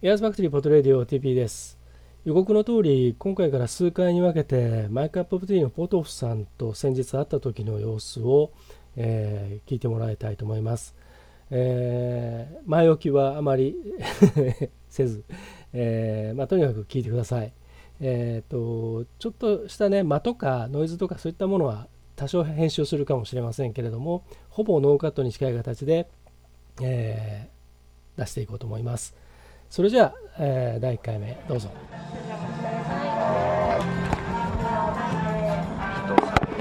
エアーズファクトリーポッドレディオ TP です。予告の通り今回から数回に分けて My Cup of Tea のポトフさんと先日会った時の様子を、えー、聞いてもらいたいと思います、えー、前置きはあまり せず、えー、まあ、とにかく聞いてください。えーと、ちょっとしたね間とかノイズとかそういったものは多少編集するかもしれませんけれどもほぼノーカットに近い形で、えー、出していこうと思います。それじゃあ、えー、第1回目どうぞ。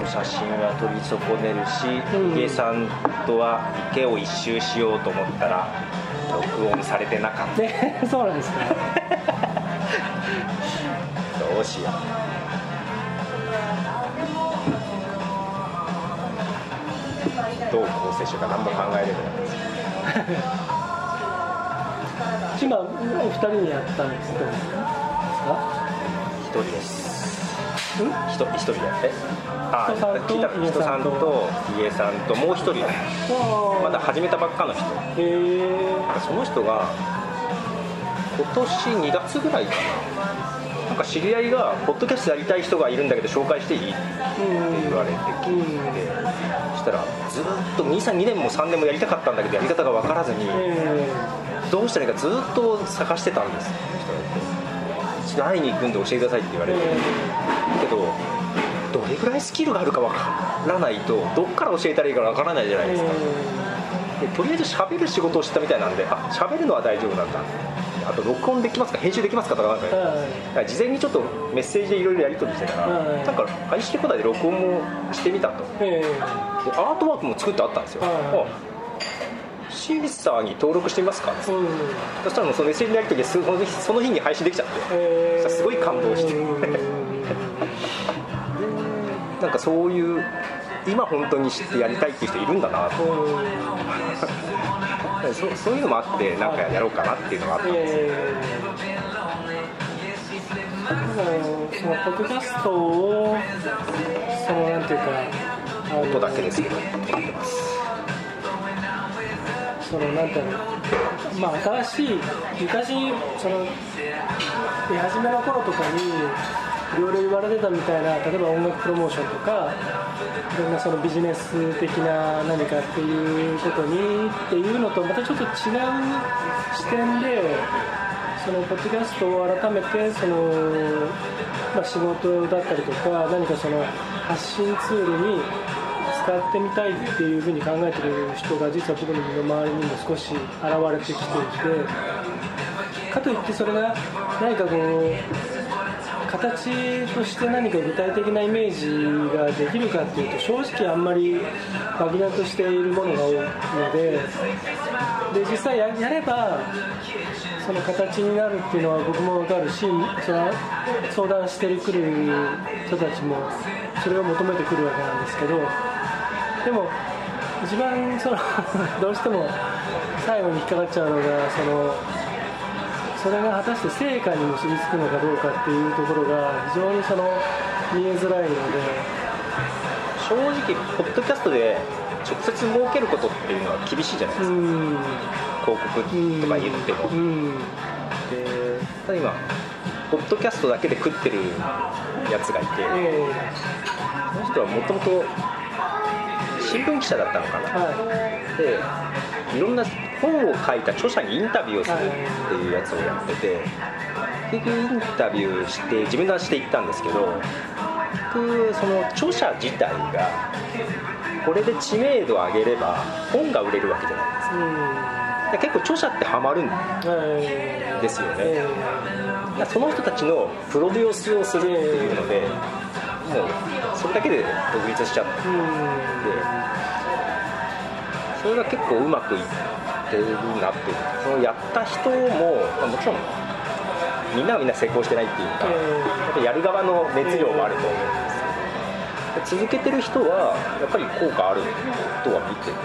写真は撮り損ねるし、ヒゲさんとは池を一周しようと思ったら録音されてなかった、ね、そうなんですか どうしよう。どう構成しようか何も考えれない今お二人にやったんで。すか一人で。す一人一人で。えあ人さん人さんと家さんともう一人まだ始めたばっかの人へえその人が今年2月ぐらいかななんか知り合いがポッドキャストやりたい人がいるんだけど紹介していいって言われて聞いてそしたらずっと232年も3年もやりたかったんだけどやり方が分からずにどうしたらいいかずっと探してたんです。一度会いに行くんで教えてくださいって言われて。けどどれぐらいスキルがあるかわからないとどっから教えたらいいかわからないじゃないですか。でとりあえず喋る仕事を知ったみたいなんであ喋るのは大丈夫なんだ。あと録音できますか？編集できますかとかなんか、事前にちょっとメッセージでいろいろやり取りしてたら、なんか IC コーダーで録音もしてみたと、でアートワークも作ってあったんですよ、シーサーに登録してみますか、うん、そしたらもうその SN やり取りそのその日に配信できちゃって、えー、すごい感動して。なんかそういう今本当に知ってやりたいっていう人いるんだな。とそそういうのもあってなんかやろうかなっていうのがあったんです。よ、えー、そのポッドキャストをそのなんていうか音だけですけど。やってますそのなんていうのまあ新しい昔その出始めの頃とかにいろいろ言われてたみたいな例えば音楽プロモーションとかいろんなそのビジネス的な何かっていうことにっていうのとまたちょっと違う視点でそのポッドキャストを改めてその、まあ、仕事だったりとか何かその発信ツールにってみたいっていうふうに考えてる人が実は僕の身の回りにも少し現れてきていてかといってそれが何かこう形として何か具体的なイメージができるかっていうと正直あんまり漠然としているものが多いのでで実際やればその形になるっていうのは僕も分かるしその相談してくる人たちもそれを求めてくるわけなんですけどでも一番その どうしても最後に引っかかっちゃうのがそのそれが果たして成果に結びつくのかどうかっていうところが非常にその見えづらいので。正直ポッドキャストで直接儲けることっていうのは厳しいじゃないですか。広告とか言っても。でただ今ポッドキャストだけで食ってるやつがいて、えー、その人はもともと新聞記者だったのかな、はい、でいろんな本を書いた著者にインタビューをするっていうやつをやってて結局インタビューして自分の足で行ったんですけど結局その著者自体がこれで知名度を上げれば本が売れるわけじゃないですか、結構著者ってハマるんですよね、その人たちのプロデュースをするっていうのでもうそれだけで独立しちゃって、それが結構うまくいってるなっていう。そのやった人も、まあ、もちろんみんながみんな成功してないっていうか、やっぱやる側の熱量もあると思うんです続けてる人はやっぱり効果あるとは見てて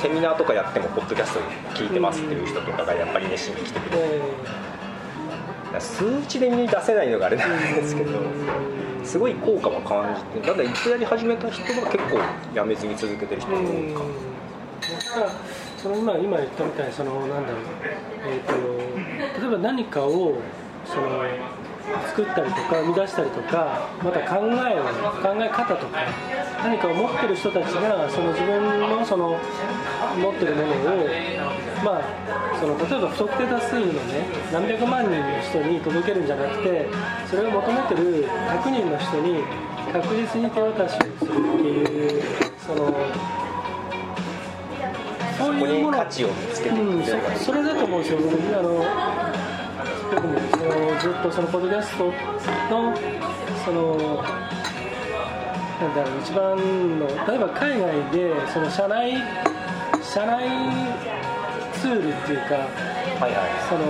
セミナーとかやってもポッドキャスト聞いてますっていう人とかがやっぱり熱心に来てくれて。数値で見出せないのがあれなんですけどすごい効果は感じてただ一度やり始めた人は結構やめずに続けてる人が多いか。だからその今今言ったみたいにそのなんだろう、えーと、例えば何かをその作ったりとか生み出したりとかまた考えを考え方とか何かを持ってる人たちがその自分のその持ってるものをまあその例えば不特定多数のね何百万人の人に届けるんじゃなくてそれを求めてる100人の人に確実に手渡しをするっていうそのそういうもの価値を見つけていく、うん、そそれだと思うんですよ。僕あの特にそのずっとそのポッドキャストのそのなんだろう一番の例えば海外でその社内社内ツールっていうか、はいはい、その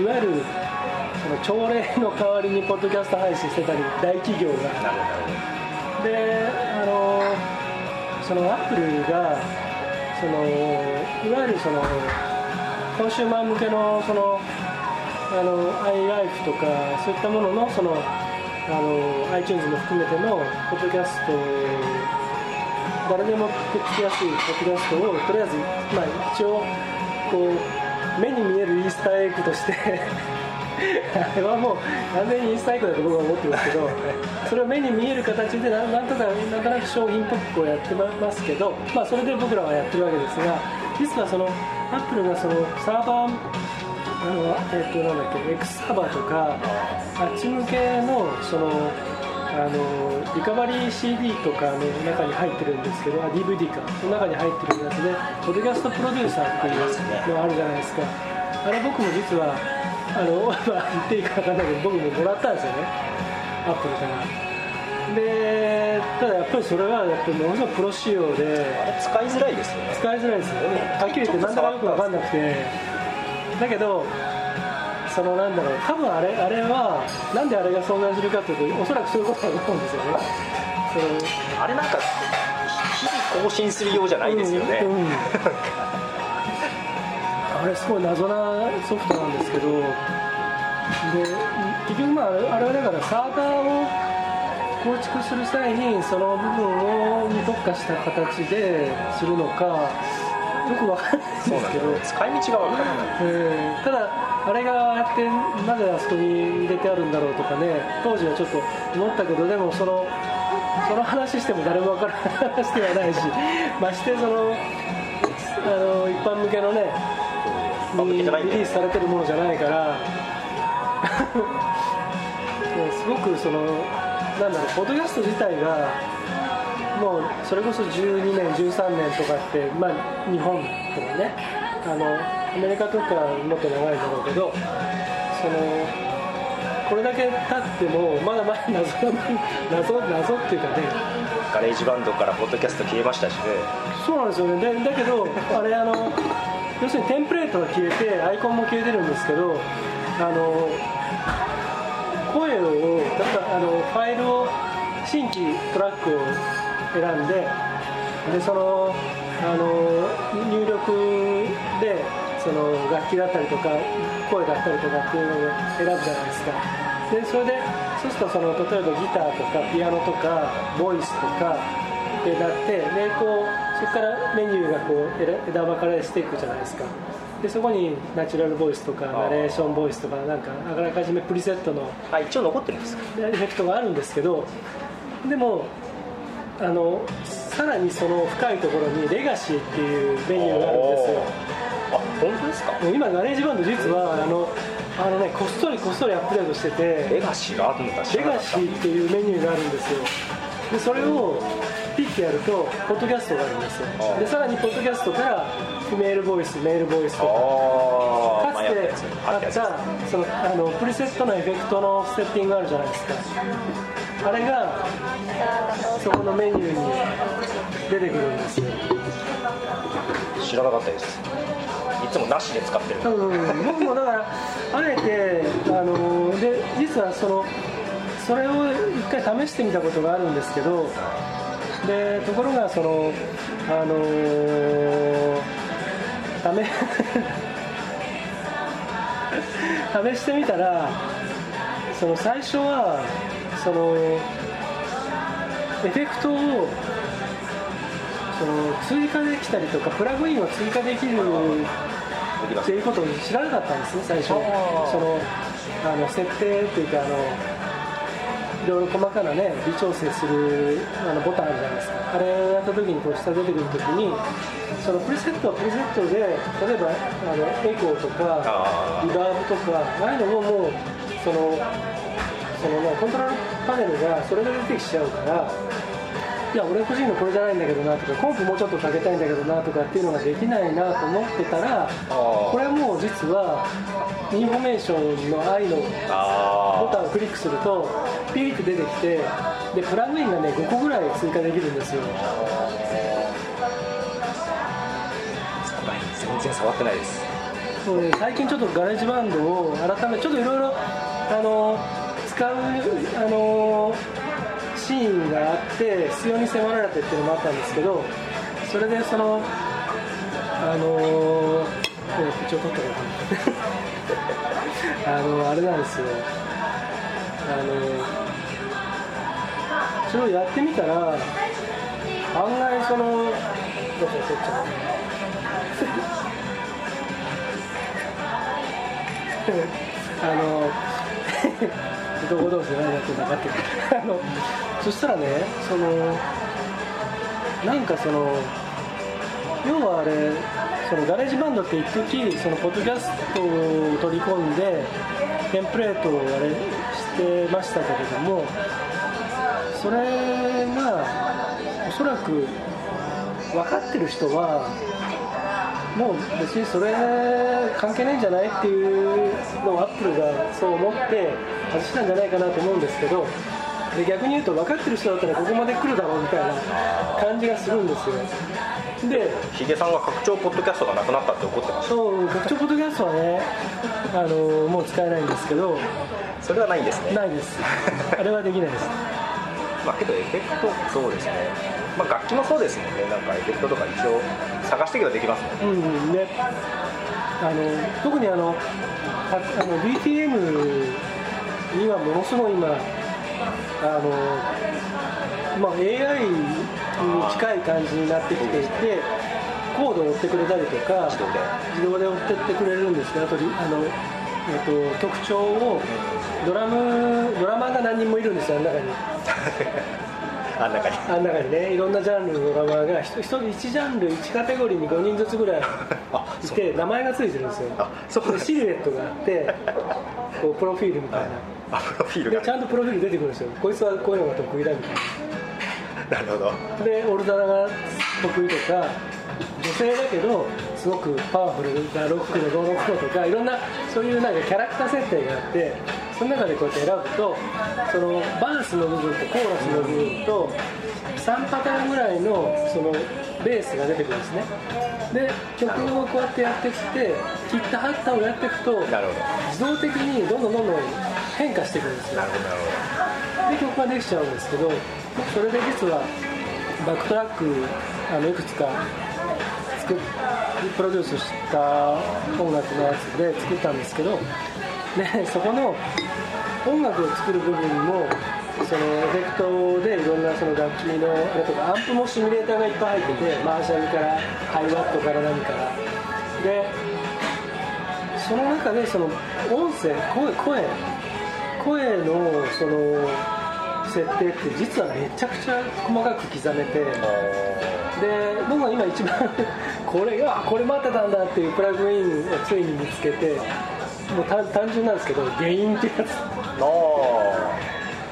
いわゆるその朝礼の代わりにポッドキャスト配信してたり大企業が。であのそのアップルがそのいわゆるそのコンシューマー向けのそのあの iLife とかそういったもののそのあの iTunes も含めてのポッドキャスト誰でも聞きやすいポッドキャストをとりあえず、まあ、一応こう目に見えるイースターエッグとしてあれ はもう完全にインスターエイクだと僕は思ってますけどそれを目に見える形でなんとかなんとなく商品っぽくをやってますけど、まあ、それで僕らはやってるわけですが実はそのアップルがそのサーバーあのえっ、ー、となんだっけ X サーバーとかあっち向けのそのあのリカバリー CD とかの中に入ってるんですけどあ DVD かの中に入ってるやつでポッドキャストプロデューサーっていうのがあるじゃないですか。あれ僕も実はあの、まあ、言っていいか分かんないけど僕ももらったんですよね。アップルから。でただやっぱりそれはやっぱりものすごくプロ仕様で使いづらいですよね。使いづらいですよね。はっきり言って何だかよく分かんなくてだけどそのなんだろう多分あれあれはなんであれが存在するかというとおそらくそういうことだと思うんですよね。そのあれなんか日々更新するようじゃないですよね、うんうん あれすごい謎なソフトなんですけどで結局まああれはだからサーバーを構築する際にその部分をに特化した形でするのかよくわからないんですけど使い道がわからない、えー、ただあれがやってなぜあそこに入れてあるんだろうとかね。当時はちょっと思ったけどでもそのその話しても誰もわからない話ではないしましてそのあの一般向けのねにリリースされてるものじゃないから。すごくそのなんだろうポッドキャスト自体がもうそれこそ12年13年とかって、まあ、日本とかね。あのアメリカとかもっと長いだろうけどそのこれだけ経ってもまだまだ謎謎謎っていうかね。ガレージバンドからポッドキャスト消えましたしね。そうなんですよね。だだけどあれあの要するにテンプレートが消えてアイコンも消えてるんですけどあの声をだからあのファイルを新規トラックを選んででそのあの入力でその楽器だったりとか声だったりとかっていうのを選ぶじゃないですか。でそれでそうするとその例えばギターとかピアノとかボイスとかってなってでこうそこからメニューがこう枝分かれしていくじゃないですか。でそこにナチュラルボイスとかナレーションボイスとかなんかあらかじめプリセットのあ一応残ってるんですか？エフェクトがあるんですけどでもあのさらにその深いところにレガシーっていうメニューがあるんですよ。あ本当ですか？今ガレージバンド実はあのあのねこっそりこっそりアップデートしててレガシーがあるんだ。レガシーっていうメニューがあるんですよ。でそれをピッてやるとポッドキャストがあるんですよ。でさらにポッドキャストからメールボイスメールボイスとか。かつてあったそのあのプリセットのエフェクトのセッティングあるじゃないですかあれがそこのメニューに出てくるんですよ。知らなかったです。いつもなしで使ってる、うん、僕もだからあえてあので実はそのそれを一回試してみたことがあるんですけどでところがそのあのー、試 試してみたらその最初はそのエフェクトをその追加できたりとかプラグインを追加できるっていうことを知らなかったんですね最初そのあの設定っていうかあのいろいろ細かなね微調整するあのボタンあるじゃないですか。あれをやった時にこう下出てくる時にそのプリセットはプリセットで例えばあのエコーとかリバーブとかああいうのももうそのその、ね、コントロールパネルがそれで出てきちゃうからいや俺欲しいのこれじゃないんだけどなとかコンプもうちょっとかけたいんだけどなとかっていうのができないなと思ってたらこれも実はインフォメーションの i のボタンをクリックするとピーって出てきてでプラグインがね5個ぐらい追加できるんですよ。全然触ってないです。そう、ね、最近ちょっとガレージバンドを改めてちょっといろいろあの使うあのシーンがあって必要に迫られてっていうのもあったんですけどそれでそのあのえ口を取ったかな。あのあれなんですよ。あのそれをやってみたら案外そのどうしよう取っちゃうあの どこ同士で何やってんだかってあのそしたらねそのなんかその要はあれそのガレージバンドって一時そのポッドキャストを取り込んでテンプレートをあれしてましたけれどもそれがおそらく分かってる人はもう別にそれ関係ないんじゃないっていうのをアップルがそう思って外したんじゃないかなと思うんですけどで逆に言うと分かってる人だったらここまで来るだろうみたいな感じがするんですよ。でヒゲさんが拡張ポッドキャストがなくなったって怒ってましたそう拡張ポッドキャストはねあのもう使えないんですけど。それはないんですね。ないです。あれはできないですまあけどエフェクトそうですね。まあ楽器もそうですもんね。なんかエフェクトとか一応探していけばできますもんね。うんね。あの特にあのあの BTM にはものすごい今あの、まあ、AI に近い感じになってきていてコードを追ってくれたりとか自動で。自動で追ってってくれるんですけどあとあの、えっと、曲調をドラムドラマーが何人もいるんですよあの中に。あん中に。あん中にね。いろんなジャンルのドラマーが 1, 人1ジャンル1カテゴリーに5人ずつぐらい いて名前が付いてるんですよ。あそうでシルエットがあってこうプロフィールみたいな、あプロフィールが。でちゃんとプロフィール出てくるんですよ。こいつはこういうのが得意だみたいな。るほど。なでオルダナが得意とか女性だけどすごくパワフルなロックのどうのこうのとかいろんなそういうなんかキャラクター設定があってその中でこうやって選ぶとそのバースの部分とコーラスの部分と3パターンぐらいのそのベースが出てくるんですね。で曲をこうやってやってきて切った貼ったをやっていくと自動的にどんどんどんどん変化していくんですよ。で曲ができちゃうんですけどそれで実はバックトラックあのいくつか作っプロデュースした音楽のやつで作ったんですけどで そこの音楽を作る部分もそのエフェクトでいろんなその楽器のあれとかアンプもシミュレーターがいっぱい入っててマーシャルからハイワットから何から。でその中でその音声声声声のその設定って実はめちゃくちゃ細かく刻めてで僕が今一番 これがこれ待ってたんだっていうプラグインをついに見つけてもう単単純なんですけど原因ってやつ。あ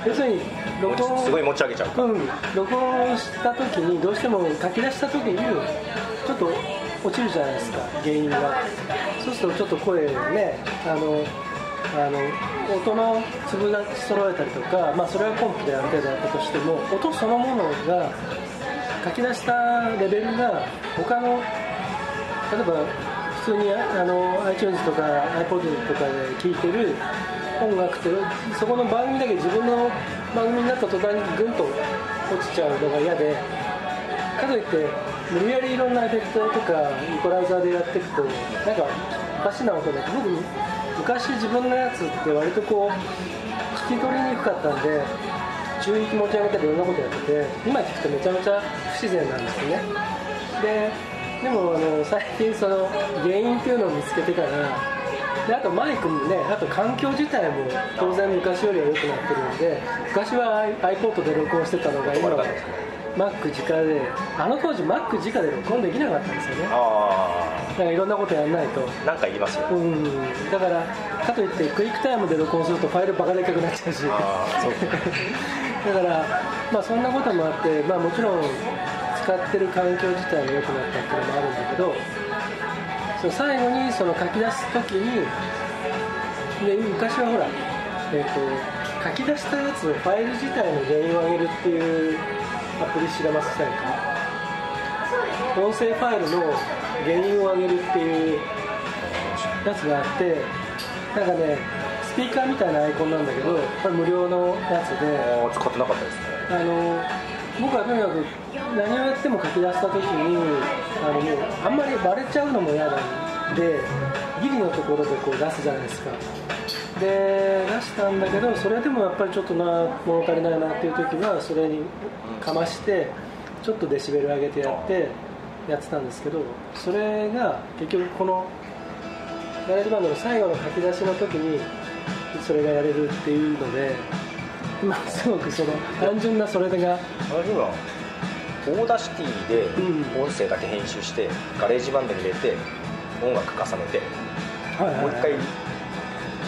要するに録音すごい持ち上げちゃううん。録音した時にどうしても書き出した時にちょっと落ちるじゃないですか原因が。そうするとちょっと声ねあのあの音の粒立ち揃えたりとか、まあ、それはコンプである程度やったとしても音そのものが書き出したレベルが他の例えば普通にあの iTunes とか iPod とかで聴いてる音楽とそこの番組だけ自分の番組になった途端にグンと落ちちゃうのが嫌でかといって無理やりいろんなエフェクトとかイコライザーでやっていくとなんかおかしな音で僕昔自分のやつって割とこう聞き取りにくかったんでち中域持ち上げたりいろんなことやってて今聞くとめちゃめちゃ不自然なんですね。ででもあの最近その原因っていうのを見つけてからであとマイクもねあと環境自体も当然昔よりは良くなってるんで昔は iPod で録音してたのが今は Mac 直であの当時 Mac 直で録音できなかったんですよね。だからいろんなことやんないと。なんか言いますよ、うん。だからかといってクイックタイムで録音するとファイルバカでかくなっちゃうし。だからまあそんなこともあってまあもちろん使ってる環境自体も良くなったっていうのもあるんだけどその最後にその書き出す時にで昔はほら、えーと、書き出したやつをファイル自体の原因を上げるっていうアプリ知らませんか？音声ファイルの原因を上げるっていうやつがあってなんかねスピーカーみたいなアイコンなんだけどこれ無料のやつで。使ってなかったですね。あの僕はとにかく何をやっても書き出した時にあのもうあんまりバレちゃうのも嫌なんでギリのところでこう出すじゃないですか。で出したんだけどそれでもやっぱりちょっとな物足りないなっていう時はそれにかましてちょっとデシベル上げてやってやってたんですけどそれが結局このガレージバンドの最後の書き出しの時にそれがやれるっていうのでまあすごくその単純なそれが。 Audacity で音声だけ編集して、ガレージバンドに入れて音楽重ねて、もう一回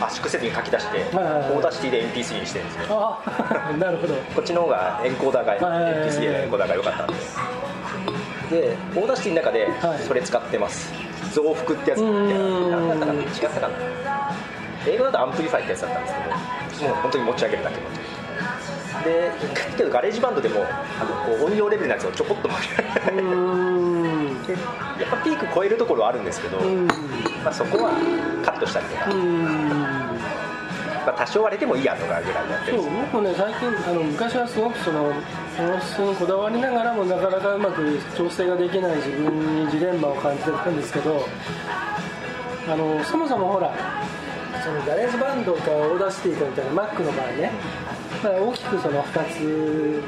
圧縮せずに書き出して、 Audacity で MP3 にしてるんですよ。あ なるほど。こっちの方がエンコーダーが、はいはいはい、MP3 のエンコーダーが良かったんでで Audacity の中でそれ使ってます、はい、増幅ってやつ何だったかな違ったかな。英語だと Amplify ってやつだったんですけどもう本当に持ち上げるだけ持ち上げるでけどガレージバンドでもあのこう音量レベルのやつをちょこっと曲げるやっぱピーク超えるところはあるんですけど、まあ、そこはカットしたりとか、まあ、多少割れてもいいやとかぐらいやってる。そう僕ね最近あの昔はすごくその音質にこだわりながらもなかなかうまく調整ができない自分にジレンマを感じてたんですけどあのそもそもほらそのガレージバンドか Audacity かみたいな Mac の場合ね、まあ、大きくその2つ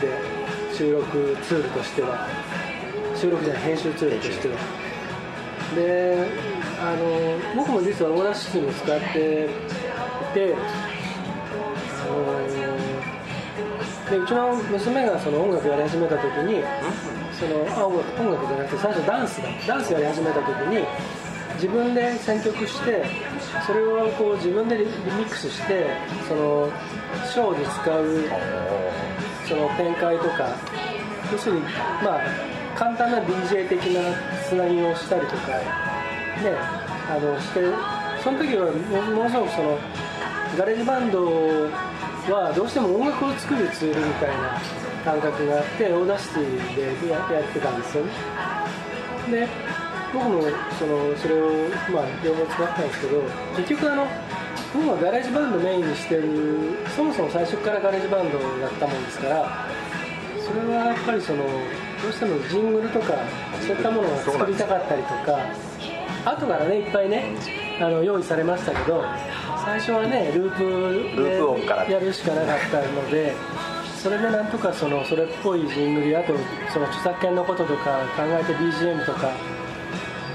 で収録ツールとしては収録じゃない編集ツールとしては。であの僕も実は Audacity も使っていてでうちの娘がその音楽やり始めた時にそのあ音楽音楽じゃなくて最初ダンスだ。ダンスやり始めた時に自分で選曲してそれをこう自分でリミックスしてそのショーで使うその展開とか要するにまあ簡単な DJ 的なつなぎをしたりとかねあのしてその時はものすごくその GarageBand はどうしても音楽を作るツールみたいな感覚があって Audacity でやってたんですよね。で僕もそのそれを、まあ、両方使ったんですけど結局あの僕は GarageBand メインにしてるそもそも最初から GarageBand をやったもんですからそれはやっぱりそのどうしてもジングルとかそういったものを作りたかったりとか後からねいっぱいねあの用意されましたけど最初はねループでやるしかなかったのでそれでなんとかそのそれっぽいジングルあとその著作権のこととか考えて BGM とか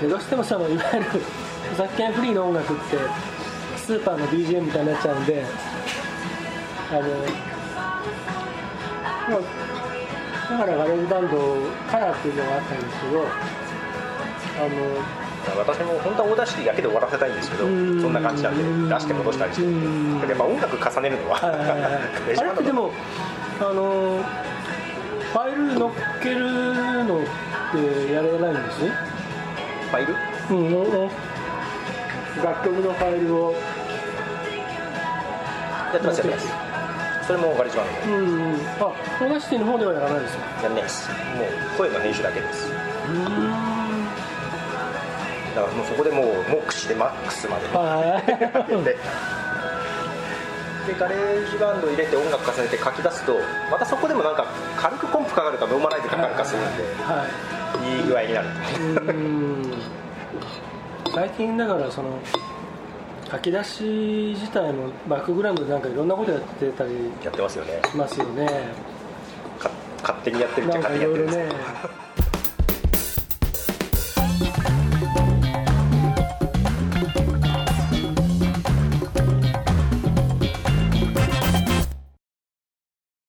でどうしてもそのいわゆる著作権フリーの音楽ってスーパーの BGM みたいになっちゃうんであの、まあ、だから GarageBand からっていうのがあったんですけどあの私も本当は Audacity だけで終わらせたいんですけどそんな感じなんで出して戻したりして。やっぱ音楽重ねるのは。あれってでも あのファイル乗っけるのってやれないんですね？ファイル？うん。楽曲のファイルを。やってますやってます。それも GarageBand うんあ Audacity の方ではやらないですか？やんないです。もう声の編集だけです。うん。だからもうそこでもう目視でマックスまで。でで GarageBand 入れて音楽重ねて書き出すとまたそこでもなんか軽くコンプかかるかノーマライズかかるかするんで、はい。はいいい具合になる最近だからその書き出し自体のバックグラウンドでなんかいろんなことやってたり。やってますよね。しますよね。勝手にやってるっちゃ勝手にやってる。んですね